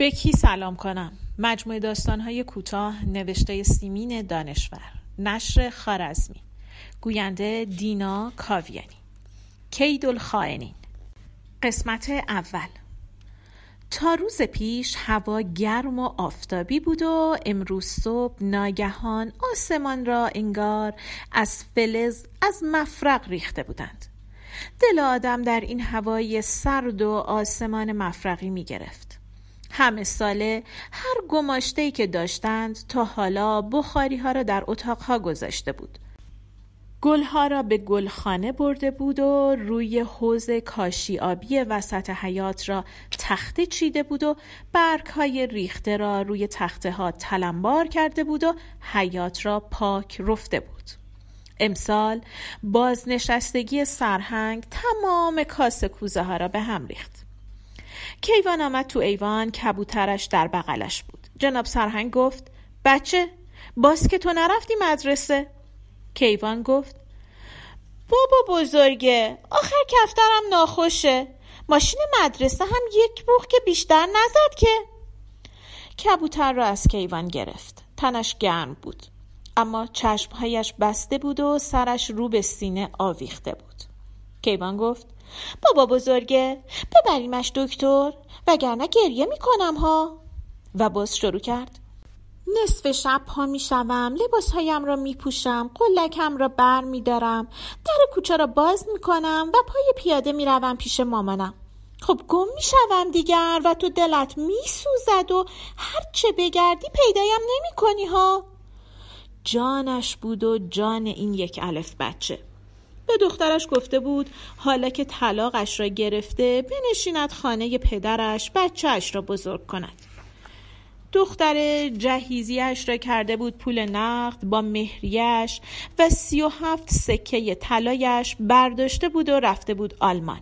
به کی سلام کنم؟ مجموعه داستانهای کوتاه نوشته سیمین دانشور نشر خارزمی گوینده دینا کاویانی کید الخائنین قسمت اول. تا روز پیش هوا گرم و آفتابی بود و امروز صبح ناگهان آسمان را انگار از فلز از مفرق ریخته بودند. دل آدم در این هوای سرد و آسمان مفرقی می گرفت همه ساله هر گماشته که داشتند تا حالا بخاری ها را در اتاقها گذاشته بود. گلها را به گلخانه برده بود و روی حوز کاشی آبی وسط حیات را تخته چیده بود و برگ های ریخته را روی تخته ها تلمبار کرده بود و حیات را پاک رفته بود. امسال بازنشستگی سرهنگ تمام کاسه کوزه ها را به هم ریخت. کیوان آمد تو ایوان کبوترش در بغلش بود. جناب سرهنگ گفت بچه باز که تو نرفتی مدرسه؟ کیوان گفت بابا بزرگه آخر کفترم ناخوشه. ماشین مدرسه هم یک بوخ که بیشتر نزد که. کبوتر را از کیوان گرفت. تنش گرم بود. اما چشمهایش بسته بود و سرش رو به سینه آویخته بود. کیوان گفت بابا بزرگه ببریمش دکتر وگرنه گریه می‌کنم ها. و باز شروع کرد. نصف شب پا می شوم لباس هایم را می پوشم قلکم را بر می دارم در کوچه را باز می کنم و پای پیاده می روم پیش مامانم. خب گم می شوم دیگر و تو دلت می سوزد و هرچه بگردی پیدایم نمی کنی ها. جانش بود و جان این یک الف بچه. به دخترش گفته بود حالا که طلاقش را گرفته بنشیند خانه پدرش بچهش را بزرگ کند. دختر جهیزیش را کرده بود پول نقد با مهریش و سی و هفت سکه طلایش برداشته بود و رفته بود آلمان.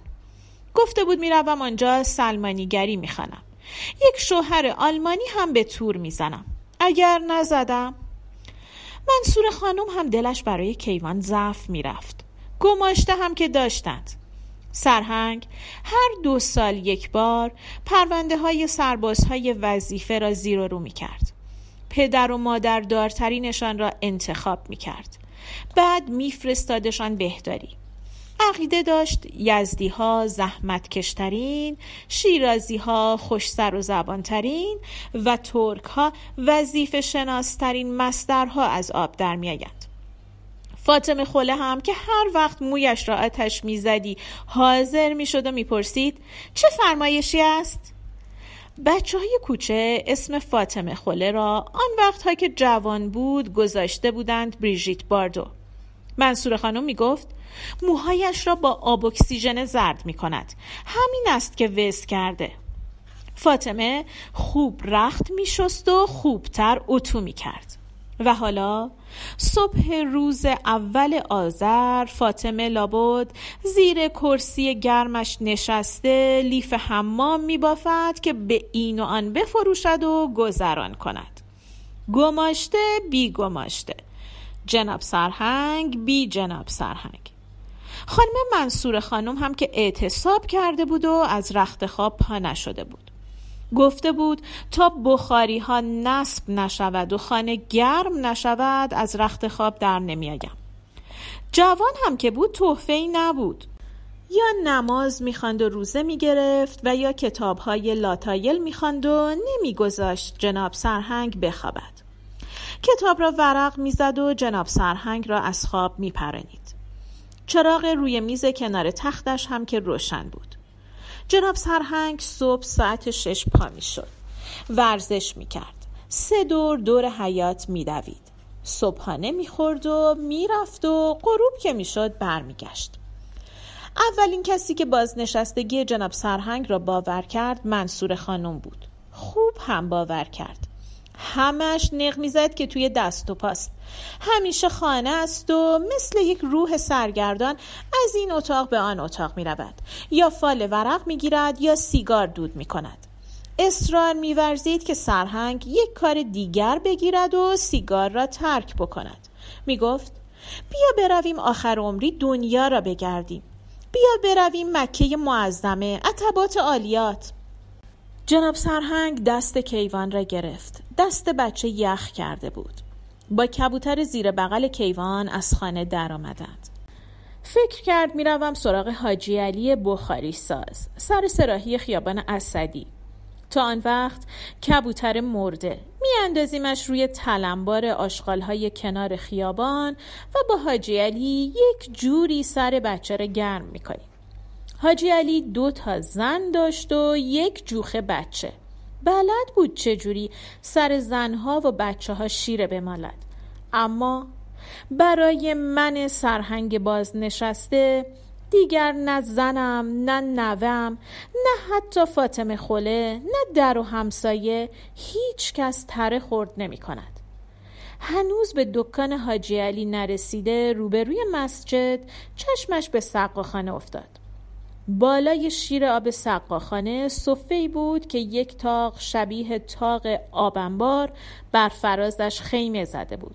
گفته بود می‌روم آنجا سلمانیگری می‌خوانم. یک شوهر آلمانی هم به تور می‌زنم. اگر نزدم منصور خانم هم دلش برای کیوان ضعف می‌رفت. گماشته هم که داشتند سرهنگ هر دو سال یک بار پرونده های سربازهای وظیفه را زیر و رو می کرد. پدر و مادر دارترینشان را انتخاب می کرد. بعد میفرستادشان بهداری. عقیده داشت یزدی ها زحمت کشترین، شیرازی ها خوش سر و زبانترین و ترک ها وظیفه شناسترین مسترها از آب در میآیند. فاطمه خوله هم که هر وقت مویش را آتش می‌زدی حاضر می‌شد و می‌پرسید چه فرمایشی است؟ بچه های کوچه اسم فاطمه خوله را آن وقتها که جوان بود گذاشته بودند بریژیت باردو. منصور خانم می گفت موهایش را با آب اکسیژن زرد می کند همین است که وز کرده. فاطمه خوب رخت می شست و خوبتر اتو می کرد و حالا صبح روز اول آذر فاطمه لابد زیر کرسی گرمش نشسته لیف حمام میبافد که به این و آن بفروشد و گذران کند. گماشته بی گماشته. جناب سرهنگ بی جناب سرهنگ. خانم منصور خانم هم که اعتصاب کرده بود و از رخت خواب پا نشده بود. گفته بود تا بخاری ها نصب نشود و خانه گرم نشود از رخت خواب در نمیآیم. جوان هم که بود تحفه ای نبود. یا نماز می‌خواند و روزه می‌گرفت و یا کتاب های لاتایل می‌خواند و نمیگذاشت جناب سرهنگ بخوابد. کتاب را ورق می‌زد و جناب سرهنگ را از خواب میپرنید چراغ روی میز کنار تختش هم که روشن بود. جناب سرهنگ صبح ساعت شش پا می شد. ورزش می کرد. سه دور دور حیات می دوید. صبحانه می خورد و می رفت و غروب که می شد برمیگشت. اولین کسی که بازنشستگی جناب سرهنگ را باور کرد منصور خانم بود. خوب هم باور کرد. همش نق می‌زد که توی دست و پاست. همیشه خانه است و مثل یک روح سرگردان از این اتاق به آن اتاق می رود یا فال ورق می گیرد یا سیگار دود می کند اصرار میورزید که سرهنگ یک کار دیگر بگیرد و سیگار را ترک بکند. می گفت بیا برویم آخر عمری دنیا را بگردیم. بیا برویم مکه معظمه عتبات عالیات. جناب سرهنگ دست کیوان را گرفت. دست بچه یخ کرده بود. با کبوتر زیر بغل کیوان از خانه درآمدند فکر کرد می‌روم سراغ حاجی علی بخاری ساز سر سراحی خیابان اسدی. تا آن وقت کبوتر مرده. میاندازیمش روی تلمبار آشغالهای کنار خیابان و با حاجی علی یک جوری سر بچه را گرم می‌کنیم. حاجی علی دو تا زن داشت و یک جوخه بچه. بلد بود چجوری سر زنها و بچه ها شیره بمالد. اما برای من سرهنگ باز نشسته دیگر نه زنم نه نوم نه حتی فاطمه خوله نه در و همسایه هیچ کس تره خورد نمی کند. هنوز به دکان حاجی علی نرسیده روبروی مسجد چشمش به سقاخانه افتاد. بالای شیر آب سقاخانه صفهی بود که یک تاق شبیه تاق آبنبار بر فرازش خیمه زده بود.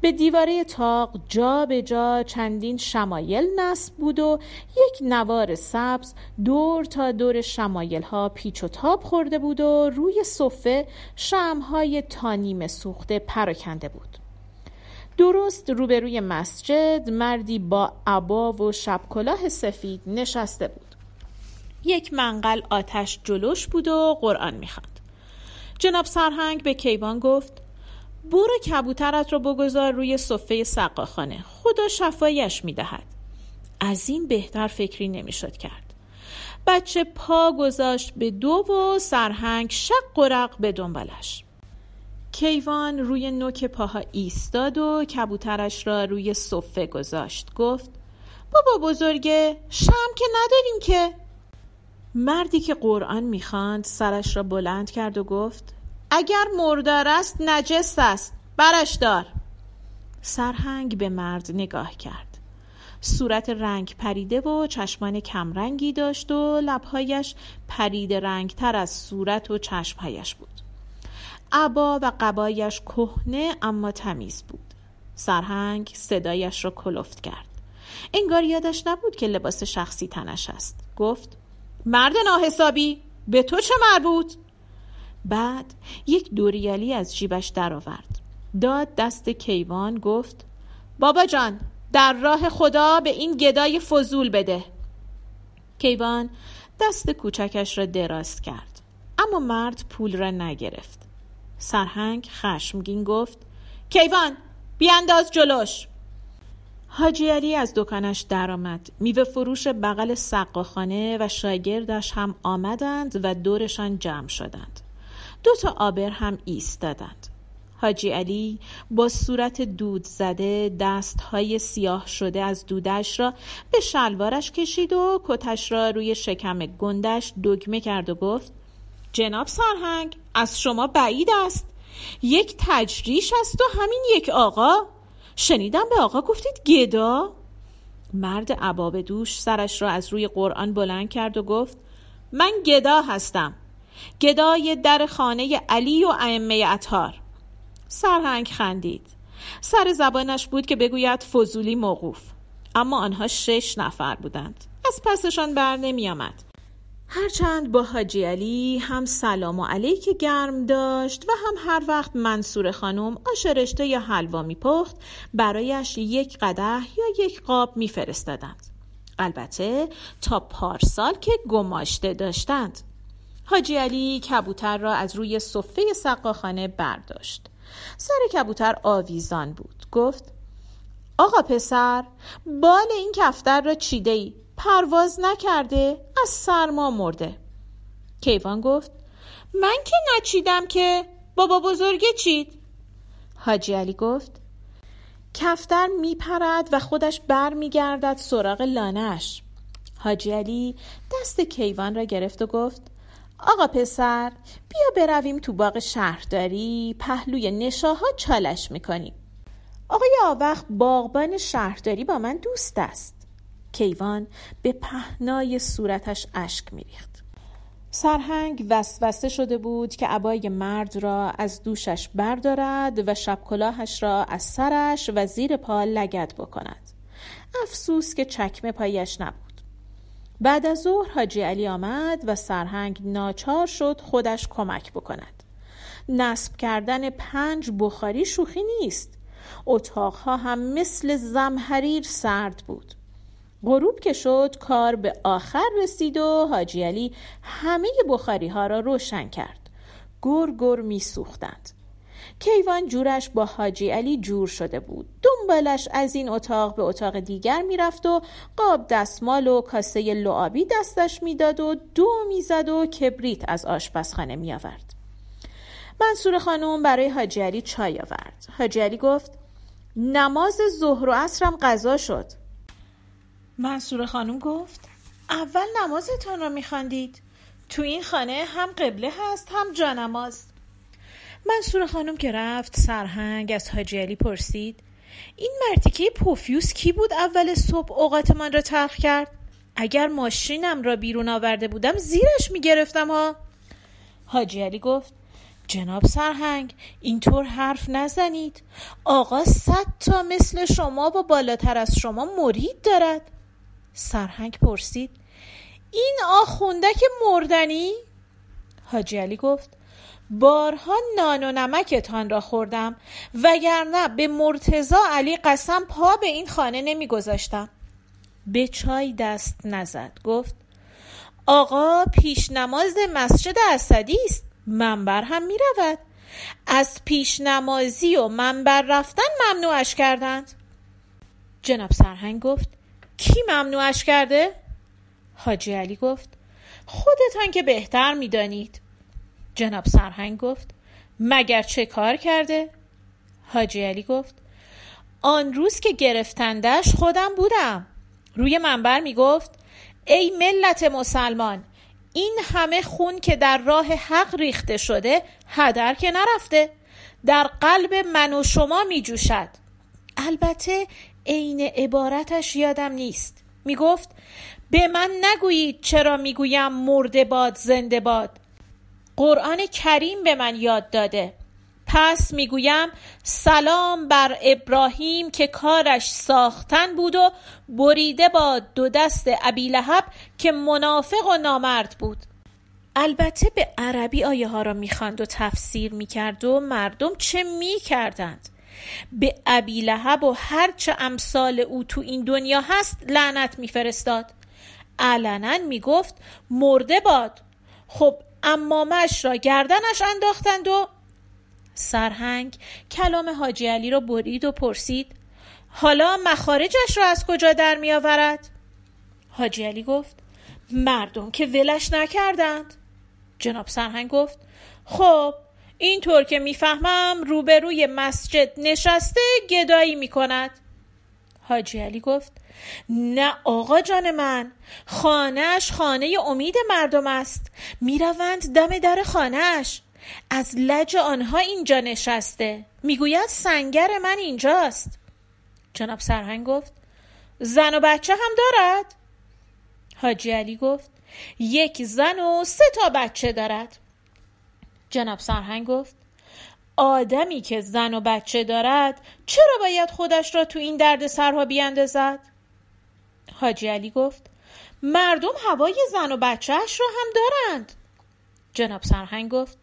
به دیواره تاق جا به جا چندین شمایل نصب بود و یک نوار سبز دور تا دور شمایل ها پیچ و تاب خورده بود و روی صفه شمهای تا نیمه سوخته پراکنده بود. درست روبروی مسجد مردی با عبا و شب کلاه سفید نشسته بود. یک منقل آتش جلوش بود و قرآن می‌خواند. جناب سرهنگ به کیوان گفت برو کبوترت رو بگذار روی صفه سقاخانه. خدا شفایش می‌دهد. از این بهتر فکری نمی‌شد کرد. بچه پا گذاشت به دو و سرهنگ شق و رق به دنبالش. کیوان روی نوک پاها ایستاد و کبوترش را روی صفه گذاشت. گفت بابا بزرگه شم که نداریم که. مردی که قرآن می‌خواند سرش را بلند کرد و گفت اگر مردار است نجس است برش دار. سرهنگ به مرد نگاه کرد. صورت رنگ پریده و چشمان کمرنگی داشت و لبهایش پرید رنگ تر از صورت و چشمهایش بود. عبا و قبایش کهنه اما تمیز بود. سرهنگ صدایش را کلفت کرد. انگار یادش نبود که لباس شخصی تنش است. گفت مرد ناحسابی به تو چه مربوط؟ بعد یک دوریالی از جیبش درآورد. داد دست کیوان گفت بابا جان در راه خدا به این گدای فضول بده. کیوان دست کوچکش را دراز کرد. اما مرد پول را نگرفت. سرهنگ خشمگین گفت کیوان بیانداز جلوش. حاجی علی از دکانش درآمد. میوه فروش بغل سقاخانه و شاگردش هم آمدند و دورشان جمع شدند. دو تا آبر هم ایستادند. حاجی علی با صورت دود زده دستهای سیاه شده از دودش را به شلوارش کشید و کتش را روی شکم گندش دگمه کرد و گفت جناب سرهنگ از شما بعید است. یک تجریش است و همین یک آقا. شنیدم به آقا گفتید گدا. مرد عباب دوش سرش را از روی قرآن بلند کرد و گفت من گدا هستم. گدای در خانه علی و ائمه اطهار. سرهنگ خندید. سر زبانش بود که بگوید فضولی موقوف. اما آنها شش نفر بودند. از پسشان بر نمی آمد هرچند با حاجی علی هم سلام و علیک گرم داشت و هم هر وقت منصور خانم آش رشته یا حلوا میپخت برایش یک قده یا یک قاب میفرستادند. البته تا پارسال که گماشته داشتند. حاجی علی کبوتر را از روی صفه سقاخانه برداشت. سر کبوتر آویزان بود. گفت آقا پسر بال این کفتر را چیده ای پرواز نکرده از سرما مرده. کیوان گفت من که نچیدم که بابا بزرگه چید؟ حاجی علی گفت کفتر میپرد و خودش بر میگردد سراغ لانش حاجی علی دست کیوان را گرفت و گفت آقا پسر بیا برویم تو باغ شهرداری پهلوی نشاها چالش می‌کنیم. آقای آوخ باغبان شهرداری با من دوست است. کیوان به پهنای صورتش اشک میریخت. سرهنگ وسوسه شده بود که عبای مرد را از دوشش بردارد و شب کلاهش را از سرش و زیر پا لگد بکند. افسوس که چکمه پایش نبود. بعد از ظهر حاجی علی آمد و سرهنگ ناچار شد خودش کمک بکند. نصب کردن پنج بخاری شوخی نیست. اتاقها هم مثل زمحریر سرد بود. غروب که شد کار به آخر رسید و حاجی علی همه بخاری ها را روشن کرد. گر گر می سوختند کیوان جورش با حاجی علی جور شده بود. دنبالش از این اتاق به اتاق دیگر می‌رفت و قاب دستمال و کاسه لعابی دستش می‌داد و دو می‌زد و کبریت از آشپزخانه میآورد. منصور خانم برای حاجی علی چای آورد. حاجی علی گفت نماز ظهر و عصرم قضا شد. منصور خانم گفت اول نمازتان را میخواندید. تو این خانه هم قبله هست هم جانماز منصور خانم که رفت سرهنگ از حاجی علی پرسید این مرتیکه پوفیوس کی بود اول صبح اوقات من را تلخ کرد؟ اگر ماشینم را بیرون آورده بودم زیرش می‌گرفتم ها. حاجی علی گفت جناب سرهنگ اینطور حرف نزنید. آقا صد تا مثل شما و بالاتر از شما مرید دارد. سرهنگ پرسید این آخوندک مردنی؟ حاجی علی گفت بارها نان و نمکتان را خوردم وگرنه به مرتزا علی قسم پا به این خانه نمیگذاشتم. به چای دست نزد گفت آقا پیش نماز مسجد اسدی است منبر هم می رود از پیش نمازی و منبر رفتن ممنوعش کردند. جناب سرهنگ گفت کی ممنوعش کرده؟ حاجی علی گفت خودتان که بهتر می‌دانید جناب سرهنگ گفت مگر چه کار کرده؟ حاجی علی گفت آن روز که گرفتندش خودم بودم روی منبر می گفت ای ملت مسلمان این همه خون که در راه حق ریخته شده هدر که نرفته در قلب من و شما می جوشد البته عین عبارتش یادم نیست. می گفت به من نگویید چرا می‌گویم مرده باد زنده باد. قرآن کریم به من یاد داده. پس می‌گویم سلام بر ابراهیم که کارش ساختن بود و بریده با دو دست ابی لهب که منافق و نامرد بود. البته به عربی آیه ها را می‌خواند و تفسیر می‌کرد و مردم چه می‌کردند؟ به ابی لهب و هرچه امثال او تو این دنیا هست لعنت میفرستاد. علنا می‌گفت مرده باد. خب امامش را گردنش انداختند و سرهنگ کلام حاجی علی را برید و پرسید حالا مخارجش را از کجا در می آورد؟ حاجی علی گفت مردم که ولش نکردند. جناب سرهنگ گفت خب اینطور که می‌فهمم روبروی مسجد نشسته گدایی می کند حاجی علی گفت نه آقا جان من خانهش خانه امید مردم است. می‌روند دم در خانهش از لج آنها اینجا نشسته. می‌گوید سنگر من اینجاست. جناب سرهنگ گفت زن و بچه هم دارد؟ حاجی علی گفت یک زن و سه تا بچه دارد. جناب سرهنگ گفت آدمی که زن و بچه دارد چرا باید خودش را تو این درد سرها بیاندازد حاجی علی گفت مردم هوای زن و بچهش را هم دارند. جناب سرهنگ گفت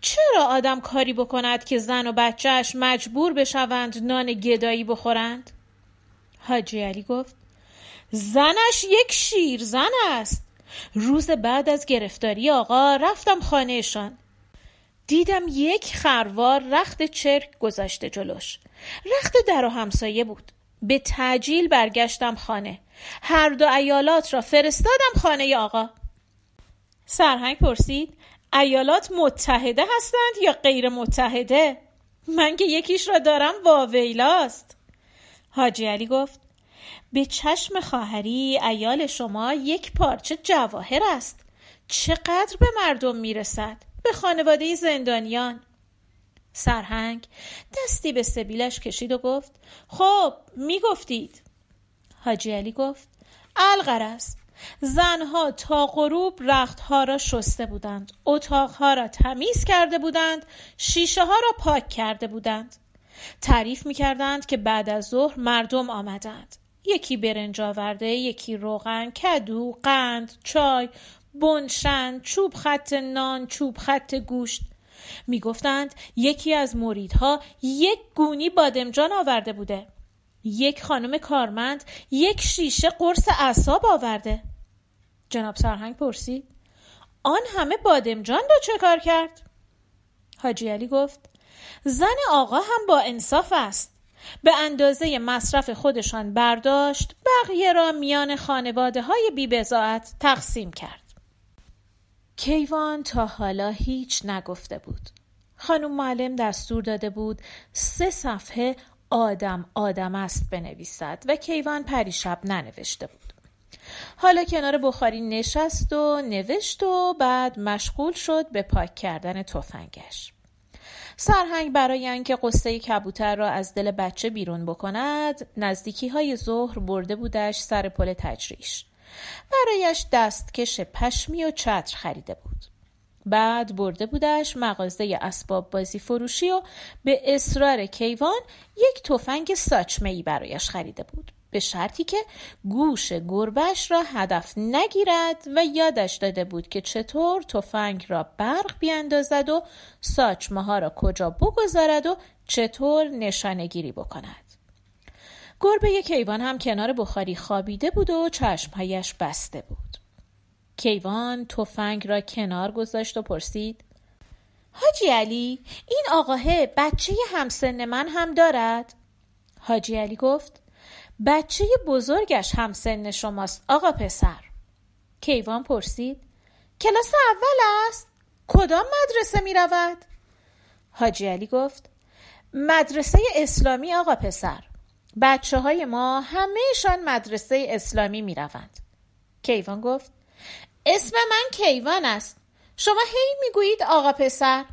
چرا آدم کاری بکند که زن و بچهش مجبور بشوند نان گدایی بخورند؟ حاجی علی گفت زنش یک شیر زن است. روز بعد از گرفتاری آقا رفتم خانهشان. دیدم یک خروار رخت چرک گذاشته جلوش. رخت در و همسایه بود. به تعجیل برگشتم خانه. هر دو ایالات را فرستادم خانه آقا. سرهنگ پرسید ایالات متحده هستند یا غیر متحده؟ من که یکیش را دارم واویلاست حاجی علی گفت به چشم خواهری ایال شما یک پارچه جواهر است. چقدر به مردم می‌رسد؟ به خانواده زندانیان. سرهنگ دستی به سبیلش کشید و گفت خب می‌گفتید. حاجی علی گفت الغرض زنها تا غروب رختها را شسته بودند اتاقها را تمیز کرده بودند شیشه ها را پاک کرده بودند. تعریف می کردند که بعد از ظهر مردم آمدند. یکی برنج آورده یکی روغن کدو قند چای بنشن چوب خط نان چوب خط گوشت. می‌گفتند یکی از مریدها یک گونی بادمجان آورده بوده. یک خانم کارمند یک شیشه قرص اعصاب آورده. جناب سرهنگ پرسید آن همه بادمجان را چه کار کرد؟ حاجی علی گفت زن آقا هم با انصاف است. به اندازه مصرف خودشان برداشت بقیه را میان خانواده های بیبزاعت تقسیم کرد. کیوان تا حالا هیچ نگفته بود. خانم معلم دستور داده بود سه صفحه آدم آدم است بنویسد و کیوان پریشب ننوشته بود. حالا کنار بخاری نشست و نوشت و بعد مشغول شد به پاک کردن تفنگش. سرهنگ برای اینکه قصه کبوتر را از دل بچه بیرون بکند نزدیکی های ظهر برده بودش سر پل تجریش. برایش دستکش پشمی و چتر خریده بود. بعد برده بودش مغازه اسباب بازی فروشی و به اصرار کیوان یک تفنگ ساچمه ای برایش خریده بود. به شرطی که گوش گربش را هدف نگیرد و یادش داده بود که چطور تفنگ را برق بیاندازد و ساچمه ها را کجا بگذارد و چطور نشانگیری بکند. گربه کیوان هم کنار بخاری خوابیده بود و چشمهایش بسته بود کیوان تفنگ را کنار گذاشت و پرسید حاجی علی این آقاه بچه همسن من هم دارد؟ حاجی علی گفت بچه بزرگش هم سن شماست آقا پسر کیوان پرسید کلاس اول است کدام مدرسه می رود؟ حاجی علی گفت مدرسه اسلامی آقا پسر بچه های ما همهشان مدرسه اسلامی می روند کیوان گفت اسم من کیوان است. شما هی می‌گویید آقا پسر.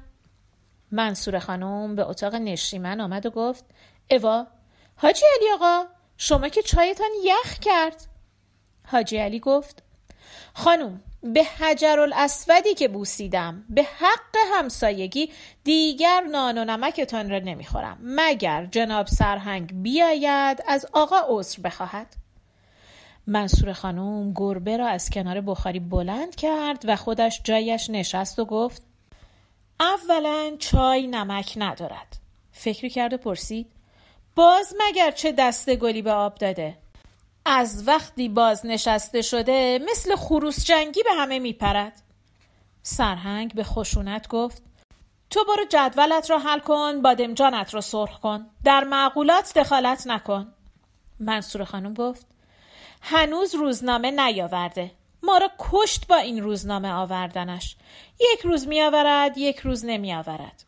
منصور خانم به اتاق نشیمن آمد و گفت اوا حاجی علی آقا شما که چایتان یخ کرد. حاجی علی گفت خانم به حجر الاسودی که بوسیدم به حق همسایگی دیگر نان و نمکتان را نمی‌خورم. مگر جناب سرهنگ بیاید از آقا عذر بخواهد؟ منصور خانم گربه را از کنار بخاری بلند کرد و خودش جایش نشست و گفت اولا چای نمک ندارد. فکری کرد و پرسید باز مگر چه دسته گلی به آب داده؟ از وقتی باز نشسته شده مثل خروس جنگی به همه میپرد. سرهنگ به خشونت گفت تو برو جدولت را حل کن بادمجانت را سرخ کن در معقولات دخالت نکن. منصور خانم گفت هنوز روزنامه نیاورده. ما را کشت با این روزنامه آوردنش. یک روز میآورد یک روز نمیآورد.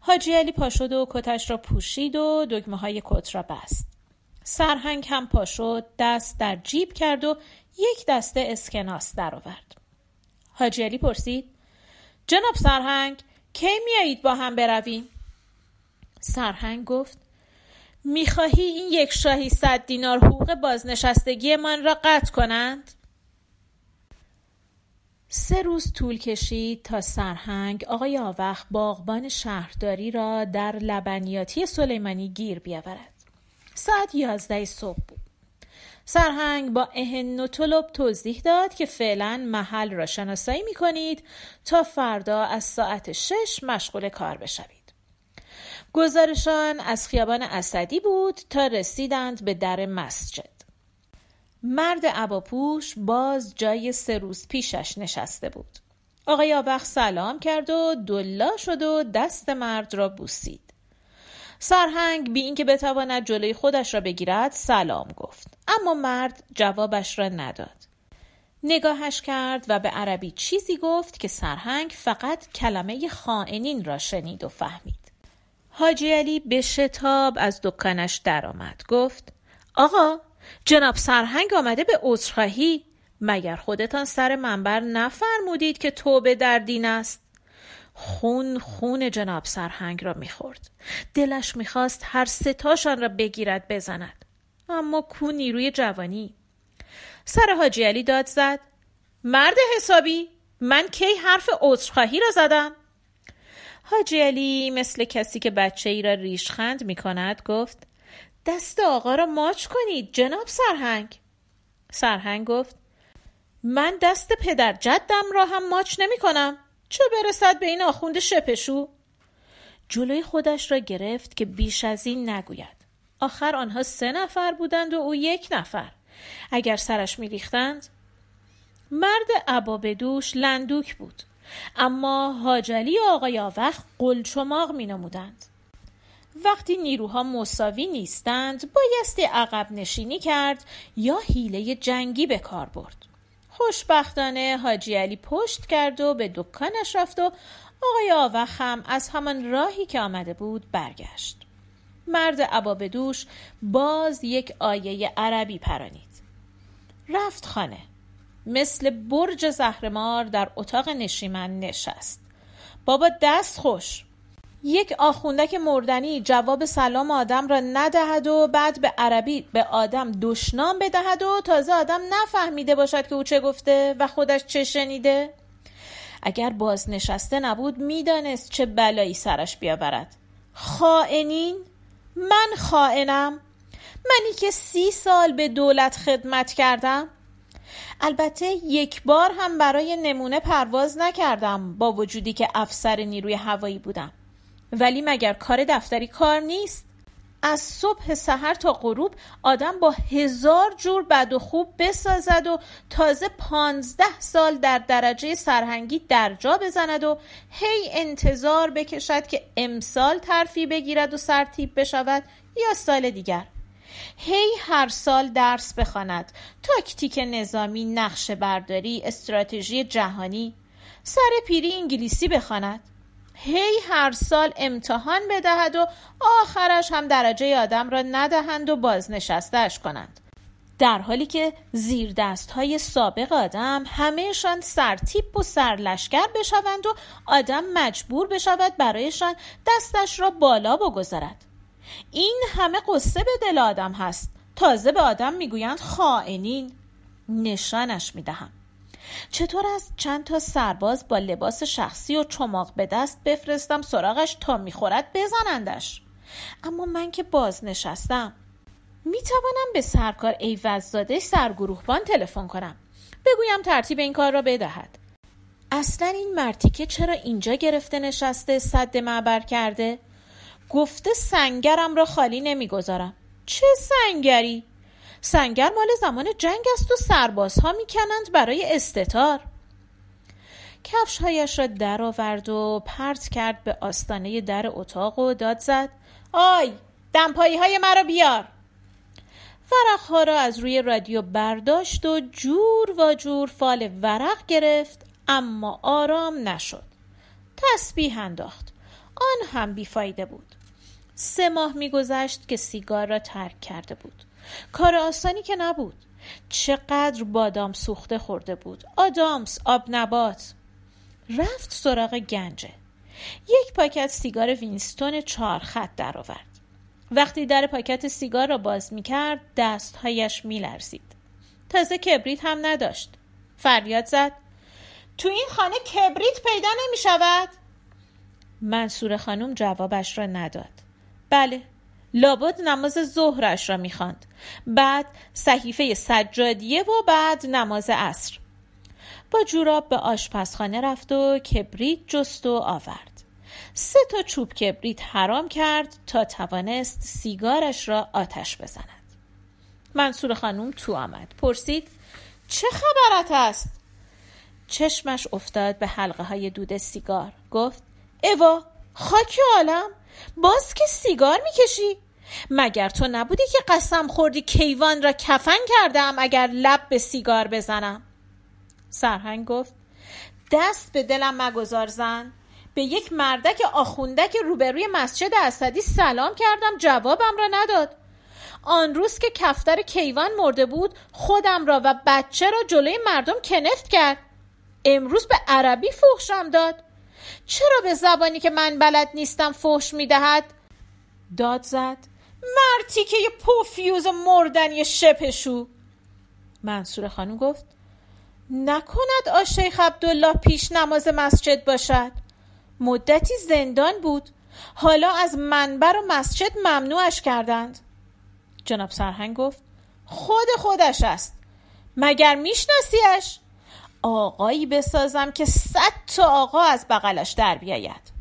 حاجی علی پا شد و کتش را پوشید و دگمه های کت را بست. سرهنگ هم پا شد دست در جیب کرد و یک دسته اسکناس درآورد. حاجی علی پرسید جناب سرهنگ کی میایید با هم برویم؟ سرهنگ گفت می‌خواهی این یک شاهی صد دینار حقوق بازنشستگی من را قطع کنند؟ سه روز طول کشید تا سرهنگ آقای آوخ باغبان شهرداری را در لبنیاتی سلیمانی گیر بیاورد. ساعت یازده صبح بود سرهنگ با اهن و طلب توضیح داد که فعلا محل را شناسایی می کنید تا فردا از ساعت شش مشغول کار بشوید. گزارشان از خیابان اسدی بود تا رسیدند به در مسجد. مرد عباپوش باز جای سه روز پیشش نشسته بود. آقای آبخ سلام کرد و دلا شد و دست مرد را بوسید. سرهنگ بی اینکه بتواند جلوی خودش را بگیرد سلام گفت. اما مرد جوابش را نداد. نگاهش کرد و به عربی چیزی گفت که سرهنگ فقط کلمه خائنین را شنید و فهمید. حاجی علی به شتاب از دکانش درآمد. گفت آقا جناب سرهنگ آمده به عذرخواهی. مگر خودتان سر منبر نفرمودید که توبه در دین است؟ خون خون جناب سرهنگ را می‌خورد. دلش می‌خواست هر ستاشان را بگیرد بزند. اما کو نیروی جوانی؟ سر حاجی علی داد زد. مرد حسابی من کی حرف عذرخواهی را زدم؟ حاجی علی مثل کسی که بچه ای را ریشخند می کند گفت دست آقا را ماچ کنید جناب سرهنگ. سرهنگ گفت من دست پدر جدم را هم ماچ نمی کنم چه برسد به این آخوند شپشو؟ جلوی خودش را گرفت که بیش از این نگوید. آخر آنها سه نفر بودند و او یک نفر. اگر سرش میریختند مرد عبابدوش لندوک بود. اما حاجلی و آقای آوخ قلچماق می نمودند. وقتی نیروها مساوی نیستند بایستی عقب نشینی کرد یا حیله جنگی به کار برد. خوشبختانه حاجی علی پشت کرد و به دکانش رفت و آقای آوخ هم از همان راهی که آمده بود برگشت. مرد عبابدوش باز یک آیه عربی پرانید. رفت خانه. مثل برج زهرمار در اتاق نشیمن نشست. بابا دست خوش. یک آخوندک مردنی جواب سلام آدم را ندهد و بعد به عربی به آدم دشنام بدهد و تازه آدم نفهمیده باشد که او چه گفته و خودش چه شنیده. اگر باز نشسته نبود می‌دانست چه بلایی سرش بیاورد. خائنین؟ من خائنم. منی که سی سال به دولت خدمت کردم. البته یک بار هم برای نمونه پرواز نکردم با وجودی که افسر نیروی هوایی بودم. ولی مگر کار دفتری کار نیست؟ از صبح سحر تا غروب آدم با هزار جور بد و خوب بسازد و تازه پانزده سال در درجه سرهنگی درجا بزند و هی انتظار بکشد که امسال ترفی بگیرد و سرتیب بشود یا سال دیگر. هی هر سال درس بخواند. تاکتیک نظامی نقشه برداری استراتژی جهانی. سر پیری انگلیسی بخواند. هی هر سال امتحان بدهد و آخرش هم درجه آدم را ندهند و بازنشستهش کنند. در حالی که زیر دست های سابق آدم همهشان سرتیپ و سرلشکر بشوند و آدم مجبور بشود برایشان دستش را بالا بگذارد. این همه قصه به دل آدم هست. تازه به آدم می‌گویند خائنین. نشانش می‌دهم. چطور از چند تا سرباز با لباس شخصی و چماق به دست بفرستم سراغش تا می‌خورد بزنندش؟ اما من که باز نشستم می‌توانم به سرکار ایوززاده سرگروهبان تلفن کنم. بگویم ترتیب این کار را بدهد. اصلا این مرتیکه چرا اینجا گرفته نشسته صد معبر کرده؟ گفته سنگرم را خالی نمی‌گذارم. چه سنگری؟ سنگر مال زمان جنگ است و سربازها می‌کنند برای استتار. کفشهایش را درآورد و پرت کرد به آستانه در اتاق و داد زد آی دمپایی های مرا بیار. ورقها را از روی رادیو برداشت و جور و جور فال ورق گرفت اما آرام نشد. تسبیح انداخت. آن هم بیفایده بود. سه ماه میگذشت که سیگار را ترک کرده بود. کار آسانی که نبود. چقدر بادام سوخته خورده بود. آدامس آب نبات رفت سراغ گنجه یک پاکت سیگار وینستون چهار خط درآورد. وقتی در پاکت سیگار را باز می کرد دستهایش می لرزید تازه کبریت هم نداشت. فریاد زد. تو این خانه کبریت پیدا نمی شود منصوره خانم جوابش را نداد. بله. لابد نماز ظهرش را می‌خواند. بعد صحیفه سجادیه و بعد نماز عصر. با جوراب به آشپزخانه رفت و کبریت جست و آورد. سه تا چوب کبریت حرام کرد تا توانست سیگارش را آتش بزند. منصور خانوم تو آمد. پرسید چه خبرت است؟ چشمش افتاد به حلقه های دود سیگار. گفت اوا خاک عالم. باز که سیگار می‌کشی؟ مگر تو نبودی که قسم خوردی کیوان را کفن کردم اگر لب به سیگار بزنم؟ سرهنگ گفت دست به دلم مگذار زن. به یک مردک آخوندک روبروی مسجد اسدی سلام کردم جوابم را نداد. آن روز که کفتر کیوان مرده بود خودم را و بچه را جلوی مردم کنفت کرد. امروز به عربی فحشم داد. چرا به زبانی که من بلد نیستم فحش می‌دهد؟ داد زد. مرتی که یه پوفیوز مردنی شپشو. منصور خانم گفت نکند آشیخ عبدالله پیش نماز مسجد باشد. مدتی زندان بود. حالا از منبر و مسجد ممنوعش کردند. جناب سرهنگ گفت خود خودش است. مگر میشناسیش؟ آقایی بسازم که صد تا آقا از بغلش در بیاید.